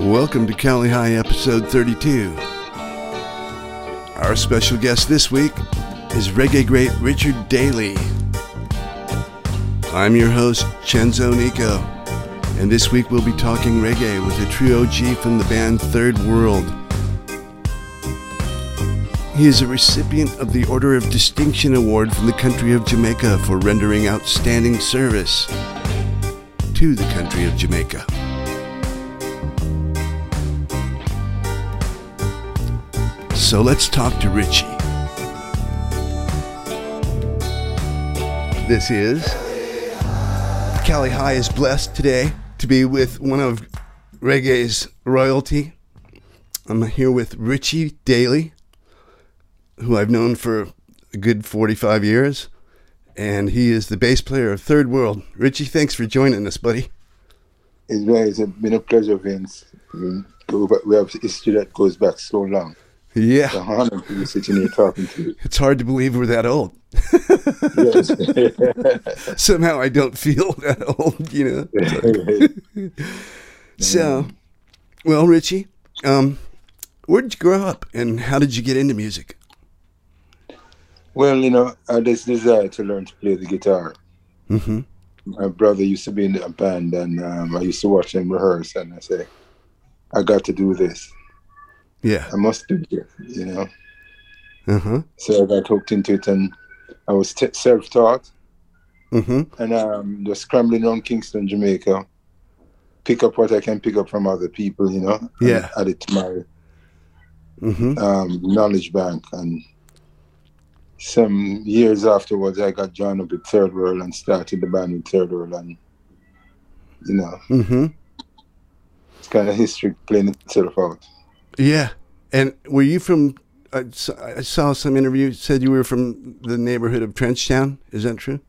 Welcome to Cali High episode 32. Our special guest this week is reggae great Richard Daly. I'm your host, Chenzo Nico, and this week we'll be talking reggae with a trio G from the band Third World. He is a recipient of the Order of Distinction Award from the country of Jamaica for rendering outstanding service to the country of Jamaica. So let's talk to Richie. This is Cali High is blessed today to be with one of reggae's royalty. I'm here with Richie Daly, who I've known for a good 45 years, and he is the bass player of Third World. Richie, thanks for joining us, buddy. It's been a pleasure, Vince. Mm-hmm. We, we have a history that goes back so long. Yeah. It's an honor to be sitting here talking to. It's hard to believe we're that old. Yes. Somehow I don't feel that old, you know. So, well, Richie, um, where did you grow up and how did you get into music? well, you know, I had this desire to learn to play the guitar. Mm-hmm. My brother used to be in a band, and um, I used to watch him rehearse, and I say, I got to do this. Yeah. I must do this, you know. Huh. So I got hooked into it, and I was t- self-taught, Mm-hmm. and um, just scrambling around Kingston, Jamaica, pick up what I can pick up from other people, you know. Yeah. Add it to my Mm-hmm. um, knowledge bank. And some years afterwards, I got joined up with Third World and started the band with Third World. And, you know, Mm-hmm. it's kind of history playing itself out. Yeah. And were you from? I saw, some interview said you were from the neighborhood of Trenchtown. Is that true?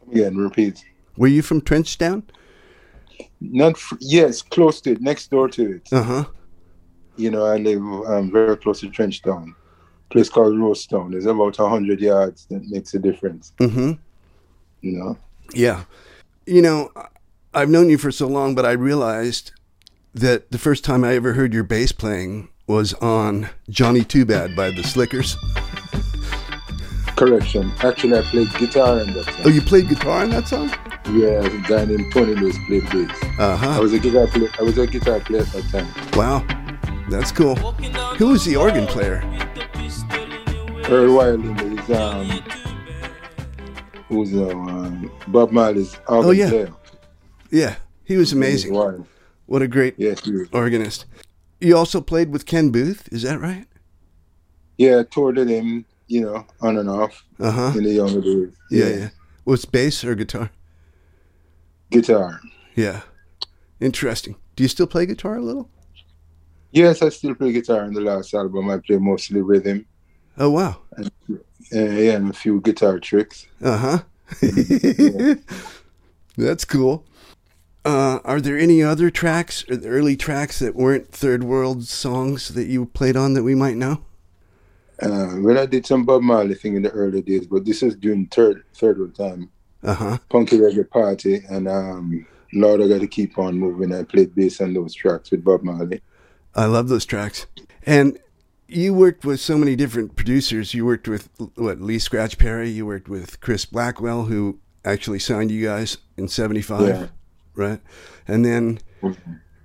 Come again, repeat. Were you from Trenchtown? Not f- yes, close to it, next door to it. Uh huh. You know, I live um, very close to Trenchtown, place called Rosetown. There's about hundred yards that makes a difference. Mm-hmm. You know, Yeah. You know, I've known you for so long, but I realized that the first time I ever heard your bass playing was on Johnny Too Bad by the Slickers. correction. Actually, I played guitar in that. Oh, Song. you played guitar in that song? Yeah, a guy named Tony Lewis played bass. Uh huh. I was a guitar player. I was a guitar player at that time. Wow. That's cool. Who was the organ player? Earl Wiley is um, who's um, Bob Marley's organ Oh, yeah. player. Yeah, he was amazing. Wiley. What a great Yes, organist. You also played with Ken Boothe, is that right? Yeah, I toured with him, you know, on and off Uh huh. in the younger days. Yeah, yeah. Was bass or guitar? Guitar. Yeah. Interesting. Do you still play guitar a little? Yes, I still play guitar in the last album. I play mostly rhythm. Oh wow. Uh, yeah, and a few guitar tricks. Uh huh. That's cool. Uh, are there any other tracks or the early tracks that weren't Third World songs that you played on that we might know? Uh, when I did some Bob Marley thing in the early days, but this is during third third world time. Uh huh. Punky Reggae Party and um, Lord I Gotta Keep On Moving. I played bass on those tracks with Bob Marley. I love those tracks. And you worked with so many different producers. You worked with what Lee Scratch Perry. You worked with Chris Blackwell, who actually signed you guys in '75, Yeah. Right? And then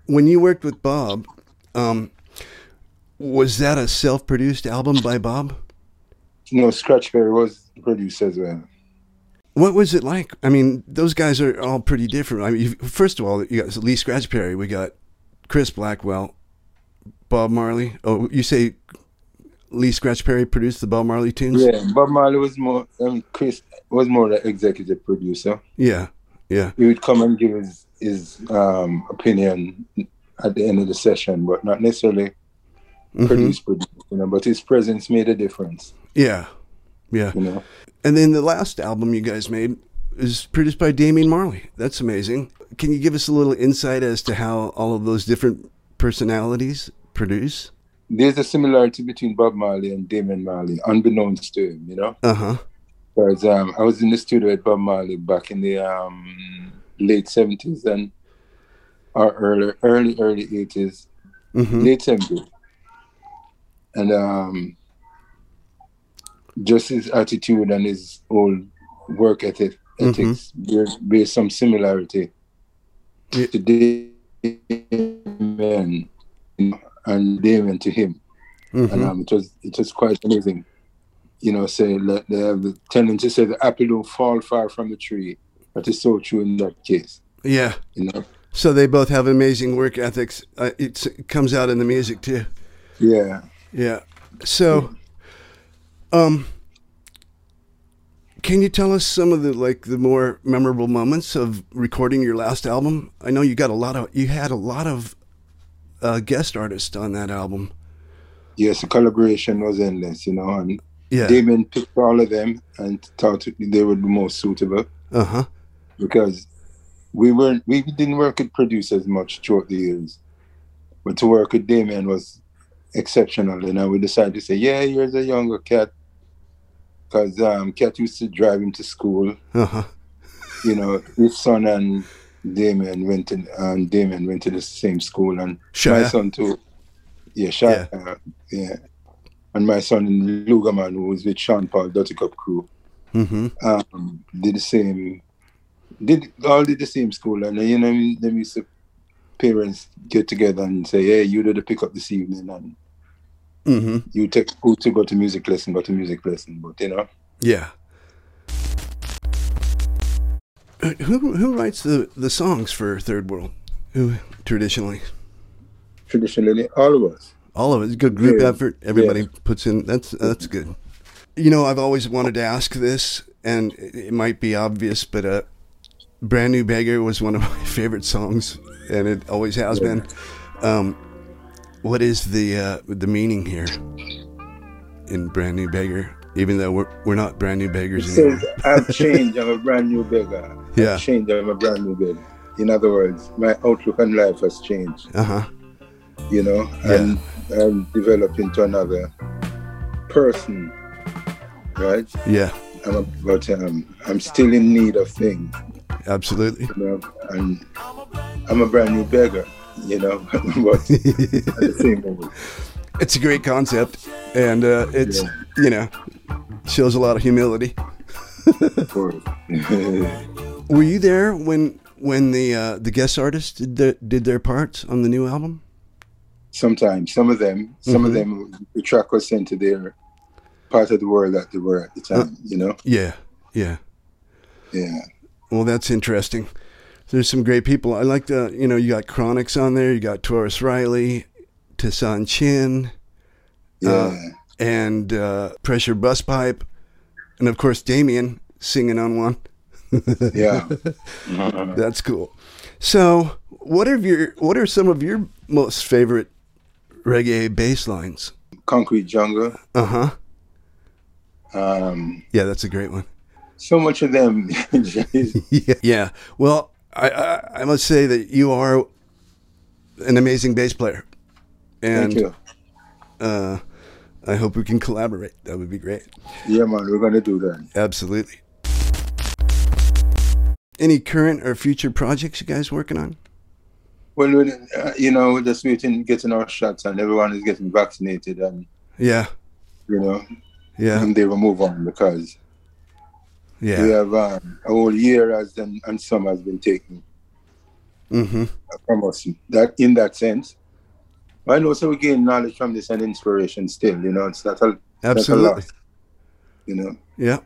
when you worked with Bob, um, was that a self-produced album by Bob? No, know, Scratch Perry was produced as well. What was it like? I mean, those guys are all pretty different. I mean, first of all, you got Lee Scratch Perry. We got Chris Blackwell, Bob Marley. Oh, you say Lee Scratch Perry produced the Bob Marley tunes? Yeah, Bob Marley was more, um, Chris was more the executive producer. Yeah, yeah, He would come and give his, his um, opinion at the end of the session, but not necessarily Mhm. produce, produce, you know, but his presence made a difference, yeah, yeah. you know. And then the last album you guys made is produced by Damien Marley. That's amazing. Can you give us a little insight as to how all of those different personalities produce? There's a similarity between Bob Marley and Damien Marley, unbeknownst to him, you know. Uh huh. Because um, I was in the studio with Bob Marley back in the um, late 70s, and or early, early, early 80s, hmm late 70s. And um, just his attitude and his whole work ethic, Mhm. ethics bear, bear some similarity Yeah. to Damien and Damien to him. And hmm um, it was it was quite amazing. You know, say that they have the tendency to say the apple don't fall far from the tree. That is so true in that case. Yeah. You know. So they both have amazing work ethics. Uh, it's, it comes out in the music too. Yeah. Yeah. So, um, can you tell us some of the like the more memorable moments of recording your last album? I know you got a lot of you had a lot of uh, guest artists on that album. Yes, the collaboration was endless, you know, and Yeah. Damien picked all of them and thought they were the most suitable Uh huh. because we weren't we didn't work with producers much throughout the years. But to work with Damien was exceptional. And then we decided to say, Yeah, here's a younger cat. Because um, Cat used to drive him to school. Uh huh. You know, his son and Damien went to and Damien went to the same school and my son too. Yeah, Shia, uh, yeah. And my son in Lugaman, who was with Sean Paul Dutty Cup crew, Mm-hmm. um, did the same. Did all did the same school, and you know, them used to parents get together and say, "Hey, you did the pick up this evening, and Mm-hmm. you take who to go to music lesson, go to music lesson." But you know, Yeah. Uh, Who who writes the the songs for Third World? Who traditionally? traditionally, all of us. All of it. It's a good group Yeah. effort. Everybody Yeah. puts in. That's that's good. You know, I've always wanted to ask this, and it it might be obvious, but uh, "Brand New Beggar" was one of my favorite songs, and it always has Yeah. been. Um, what is the uh, the meaning here in "Brand New Beggar"? Even though we're we're not brand new It beggars anymore. says, "I've changed. I'm a brand new beggar. Yeah. I've changed. I'm a brand new beggar." In other words, my outlook on life has changed. Uh huh. you know, and I'm developed into another person, right? Yeah. I'm a, but um, I'm still in need of things, Absolutely. you know, and I'm a brand new beggar, you know, but at the same moment, it's a great concept, and uh, it's Yeah. you know shows a lot of humility. Were you there when when the uh, the guest artists did their, did their parts on the new album? Sometimes, some of them, some of Mhm. them, the track was sent to their part of the world that they were at the time, you know? Yeah, yeah. Yeah. Well, that's interesting. There's some great people. I like the you know you got Chronixx on there. You got Tarrus Riley, Tessanne Chin, Yeah. Uh, and uh, Pressure Busspipe, and of course Damien singing on one. yeah. That's cool. So, what are your what are some of your most favorite reggae bass lines? Concrete Jungle. Uh huh. Um, Yeah, that's a great one. so much of them yeah. yeah. Well, I, I I must say that you are an amazing bass player, and Thank you. uh, I hope we can collaborate. That would be great. Yeah, man, we're gonna do that. Absolutely. Any current or future projects you guys working on? Well, we- uh, you know, we're just waiting, getting our shots, and everyone is getting vaccinated, and Yeah. you know, Yeah. and they will move on because yeah, we have um, a whole year as and, and some has been taken Mm-hmm. from us. That in that sense, and also so we gain knowledge from this and inspiration. Still, you know, it's not a, not a Absolutely. You know, Yeah.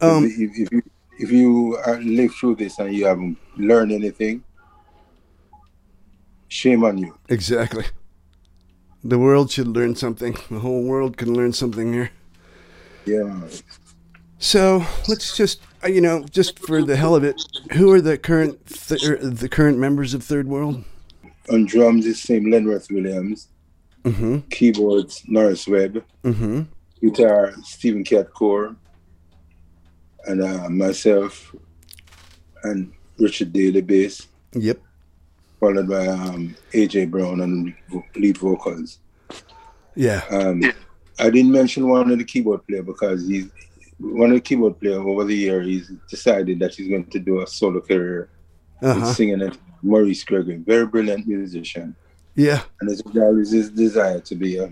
Um. if, if you if you uh, live through this and you haven't learned anything, shame on you. Exactly. The world should learn something. The whole world can learn something here. Yeah. So let's just, uh, you know, just for the hell of it, who are the current th- the current members of Third World? On drums is same Lenworth Williams. Mm-hmm. Keyboards Norris Webb. Mm-hmm. Guitar Stephen Cat Coore. And uh, myself and Richard Daly bass, Yep. Followed by um, AJ Brown on lead vocals. Yeah. Um, I didn't mention one of the keyboard player because he's one of the keyboard player over the year. He's decided that he's going to do a solo career Uh with huh. singing and Maurice Gregory, very brilliant musician. Yeah. And it's always his desire to be a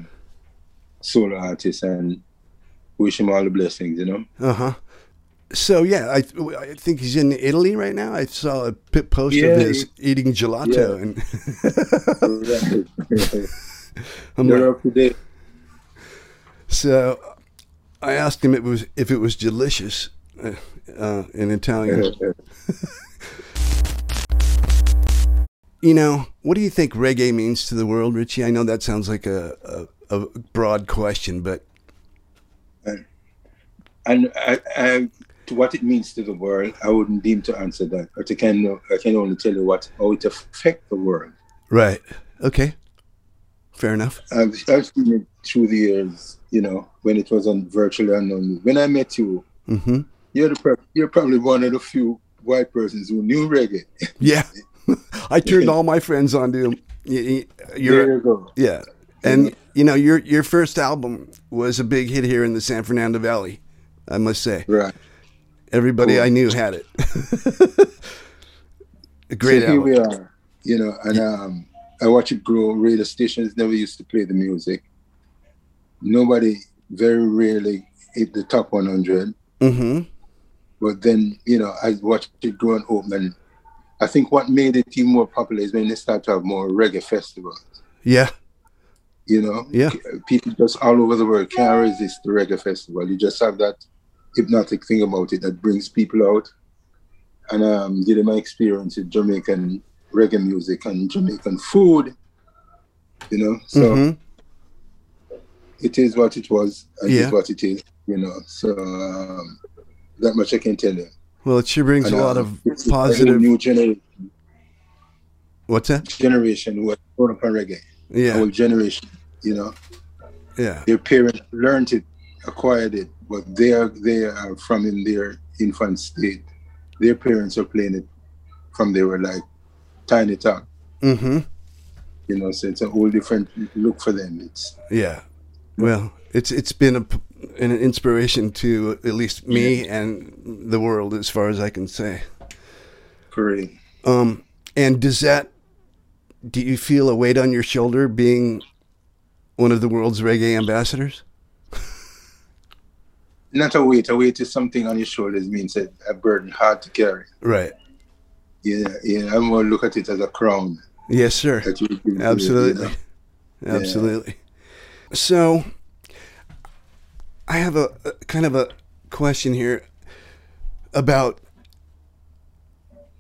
solo artist and wish him all the blessings, you know? Uh huh. So yeah, I I think he's in Italy right now. I saw a post Yeah, of his he- eating gelato, Yeah. and I'm like, up to date. so I asked him it was if it was delicious uh, uh, in Italian. You know, what do you think reggae means to the world, Richie? I know that sounds like a, a, a broad question, but and I, I, to what it means to the world, I wouldn't deem to answer that. But I can, I can only tell you what how it affect the world. right, okay, fair enough. I've, I've seen it through the years, you know, when it was on virtually unknown. When I met you, hmm you're the you're probably one of the few white persons who knew reggae. Yeah, I turned all my friends him. Y- You're, there you go. Yeah, and you know your your first album was a big hit here in the San Fernando Valley. I must say, Right. Everybody Cool. I knew had it. a great so here album. we are, you know, and um, I watch it grow. Radio stations never used to play the music. Nobody, very rarely, hit the top 100. hmm But then, you know, I watched it grow and open. And I think what made it even more popular is when they start to have more reggae festivals. Yeah, You know, Yeah. people just all over the world can't resist the reggae festival. You just have that hypnotic thing about it that brings people out. And um, did my experience with Jamaican reggae music and Jamaican food. You know, so hmm it is what it was. and It Yeah. is what it is. You know, so um, that much I can tell you. Well, it sure brings And, a lot um, of positive. new generation. What's that? generation who are grown up on reggae. Yeah, Our generation, you know, yeah, their parents learned it, acquired it, but they are they are from in their infant state. Their parents are playing it from they were like tiny talk, hmm you know. So it's a whole different look for them. It's yeah. Well, it's it's been a, an inspiration to at least me and the world, as far as I can say. great. Um, and does that? Do you feel a weight on your shoulder being one of the world's reggae ambassadors? Not a weight. A weight is something on your shoulders means a, a burden hard to carry. Right. Yeah, yeah. I'm gonna look at it as a crown Yes, sir. that you you know. Absolutely. Absolutely. So, I have a, a kind of a question here about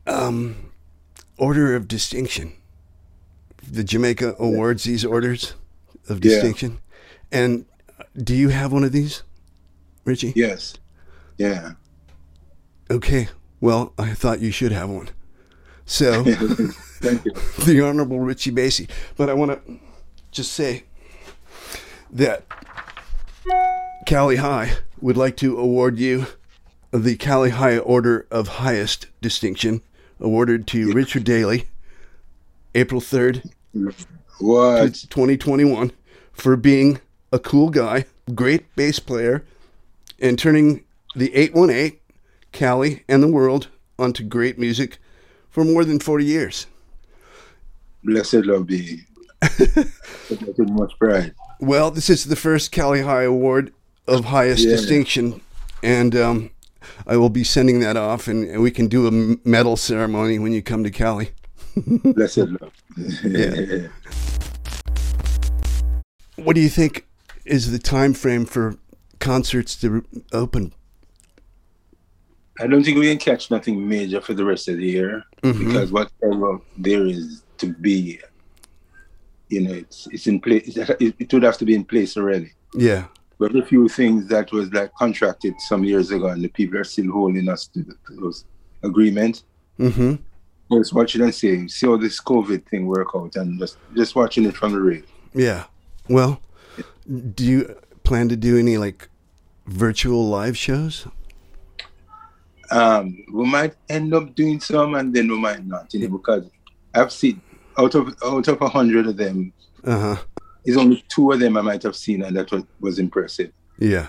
um, order of distinction. The Jamaica awards these orders of Yeah. distinction, and do you have one of these, Richie? Yes. Yeah. Okay. Well, I thought you should have one. So. Thank you. the Honorable Richie Basie. But I want to just say that Cali High would like to award you the Cali High Order of Highest Distinction, awarded to Richard Daly, April 3rd, What? 2021, for being a cool guy, great bass player, and turning the 818, Cali, and the world onto great music for more than 40 years. Blessed love be. With much pride. Well, this is the first Cali High Award of highest Yeah. distinction, and um, I will be sending that off, and, and we can do a medal ceremony when you come to Cali. Blessed love. Yeah. What do you think is the time frame for concerts to open? I don't think we can catch nothing major for the rest of the year Mhm. because whatever there is to be, you know, it's it's in place. It, it would have to be in place already. Yeah, But a few things that was like contracted some years ago, and the people are still holding us to, to those agreements. mm-hmm. Just watching and see, see how this COVID thing work out, and just just watching it from the radio. yeah. Well, do you plan to do any like virtual live shows? um, we might end up doing some and then we might not, you know, because I've seen out of out of a hundred of them, Uh huh. it's only two of them I might have seen, and that was, was impressive. Yeah.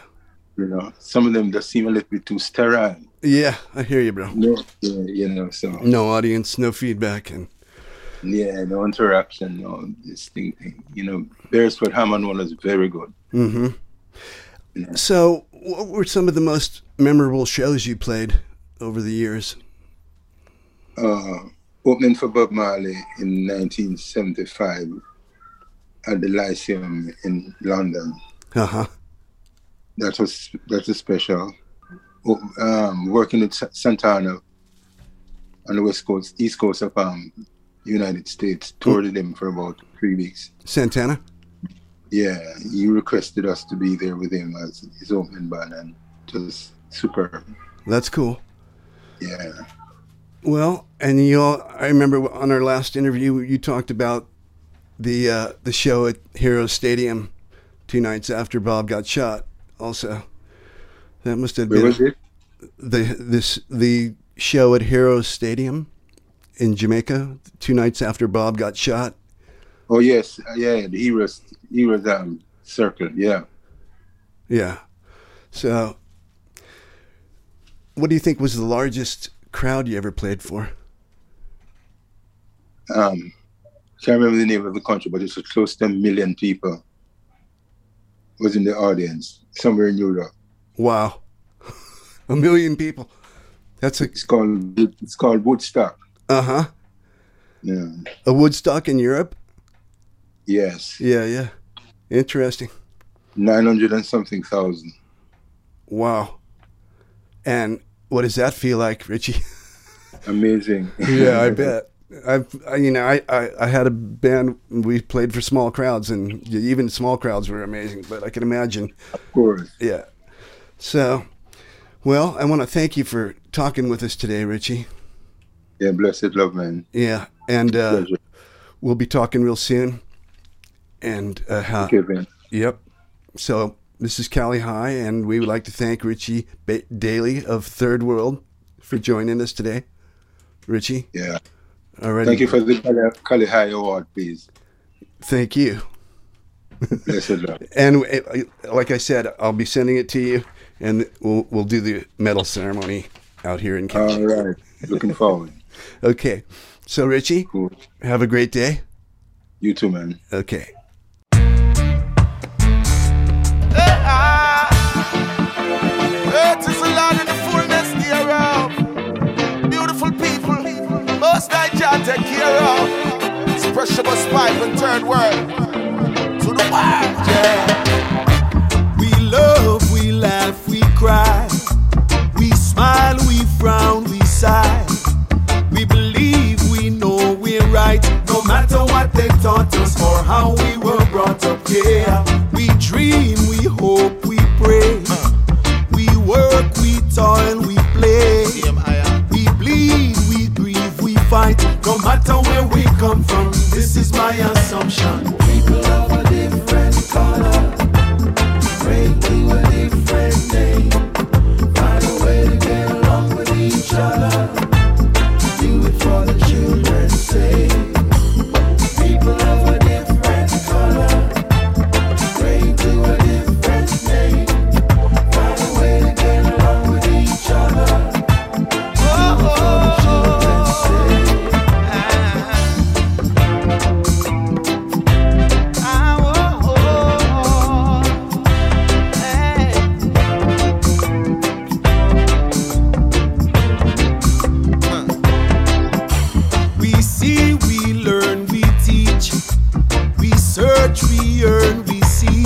You know, some of them just seem a little bit too sterile. Yeah, I hear you, bro. No, yeah, you know, so No audience, no feedback, and Yeah, no interaction, no this thing. You know, Beresford Hammond one was very good. Mm-hmm. Yeah. So, what were some of the most memorable shows you played over the years? Uh, opening for Bob Marley in 1975 at the Lyceum in London. Uh huh. That was that was special. Oh, Um, working with Sa- Santana on the west coast, east coast of um, United States, toured with him for about three weeks. Santana. Yeah, he requested us to be there with him as his opening band, and just superb. That's cool. Yeah, Well, and you all, I remember on our last interview, you talked about the uh, the show at Hero Stadium two nights after Bob got shot. Also, that must have where been the this the show at Hero Stadium in Jamaica two nights after Bob got shot. Oh yes, yeah, the heroes, heroes um circle. Yeah, Yeah. So, what do you think was the largest crowd you ever played for? um, can't remember the name of the country, but it was close to a million people was in the audience somewhere in Europe. Wow, a million people. That's a It's called it's called Woodstock. uh huh. Yeah. A Woodstock in Europe. Yes, Yeah, yeah. Interesting. nine hundred and something thousand. Wow. And what does that feel like, Richie? Amazing. yeah, I bet. I've, I, you know, I, I, I had a band. We played for small crowds, and even small crowds were amazing. But I can imagine, of course. yeah. So, well, I want to thank you for talking with us today, Richie. Yeah, blessed love, man. Yeah, and uh, we'll be talking real soon. And uh, how, Okay, man. Yep. So this is Cali High, and we would like to thank Richie ba- Daly of Third World for joining us today. Richie, Yeah. already. Thank you for the Cali High Award, please. Thank you. Blessed love. And uh, like I said, I'll be sending it to you, and we'll we'll do the medal ceremony out here in Canada. All right. Looking forward. Okay. So Richie, Cool. have a great day. You too, man. Okay. Take care of. It's pressure busspipe and third world to the world, yeah. We love, we laugh, we cry. We smile, we frown, we sigh. We believe we know we're right, no matter what they taught us or how we were brought up. Yeah, we dream, we hope, is my assumption. Earn, we see.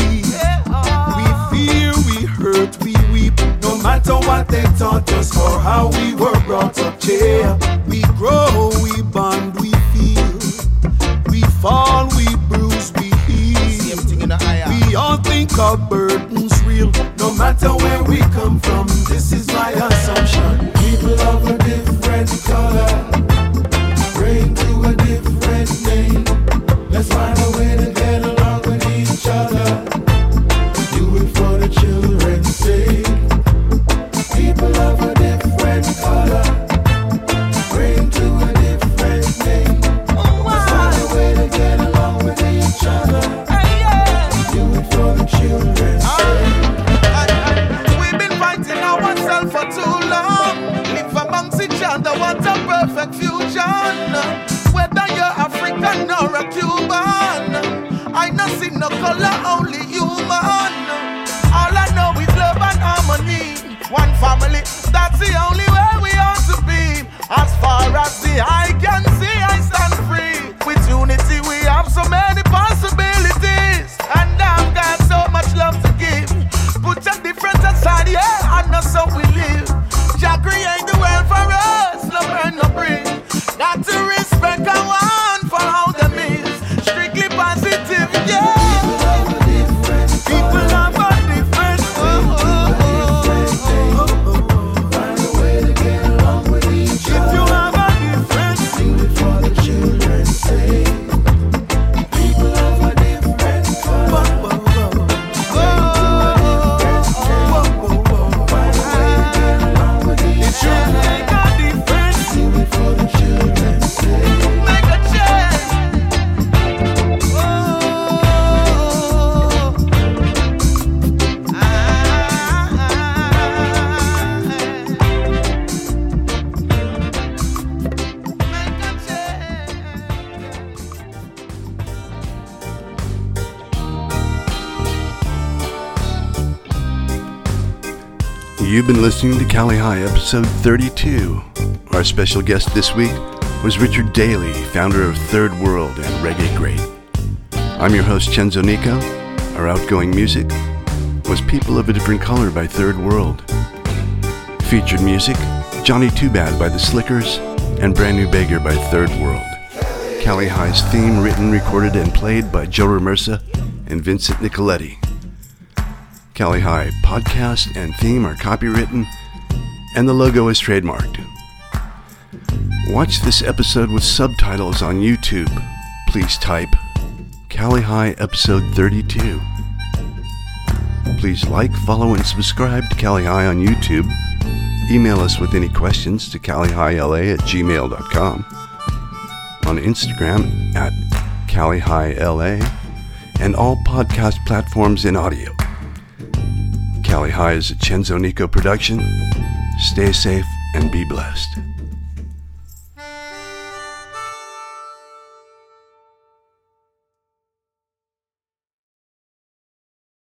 We fear, we hurt, we weep. No matter what they taught us or how we were brought up, yeah. We grow, we bond, we feel. We fall, we bruise, we heal. We all think our burdens real, no matter where we come from. This is my assumption. You've been listening to Cali High, episode 32. Our special guest this week was Richard Daly, founder of Third World and Reggae Great. I'm your host, Chenzo Nico. Our outgoing music was People of a Different Color by Third World. Featured music, Johnny Too Bad by The Slickers and Brand New Beggar by Third World. Cali High's theme written, recorded, and played by Joe Ramersa and Vincent Nicoletti. Cali High podcast and theme are copywritten, and the logo is trademarked. Watch this episode with subtitles on YouTube. Please type Cali High episode 32. Please like, follow, and subscribe to Cali High on YouTube. Email us with any questions to calihighla at gmail.com. On Instagram at CaliHighLA and all podcast platforms in audio. Cali High is a Chenzo Nico production. Stay safe and be blessed.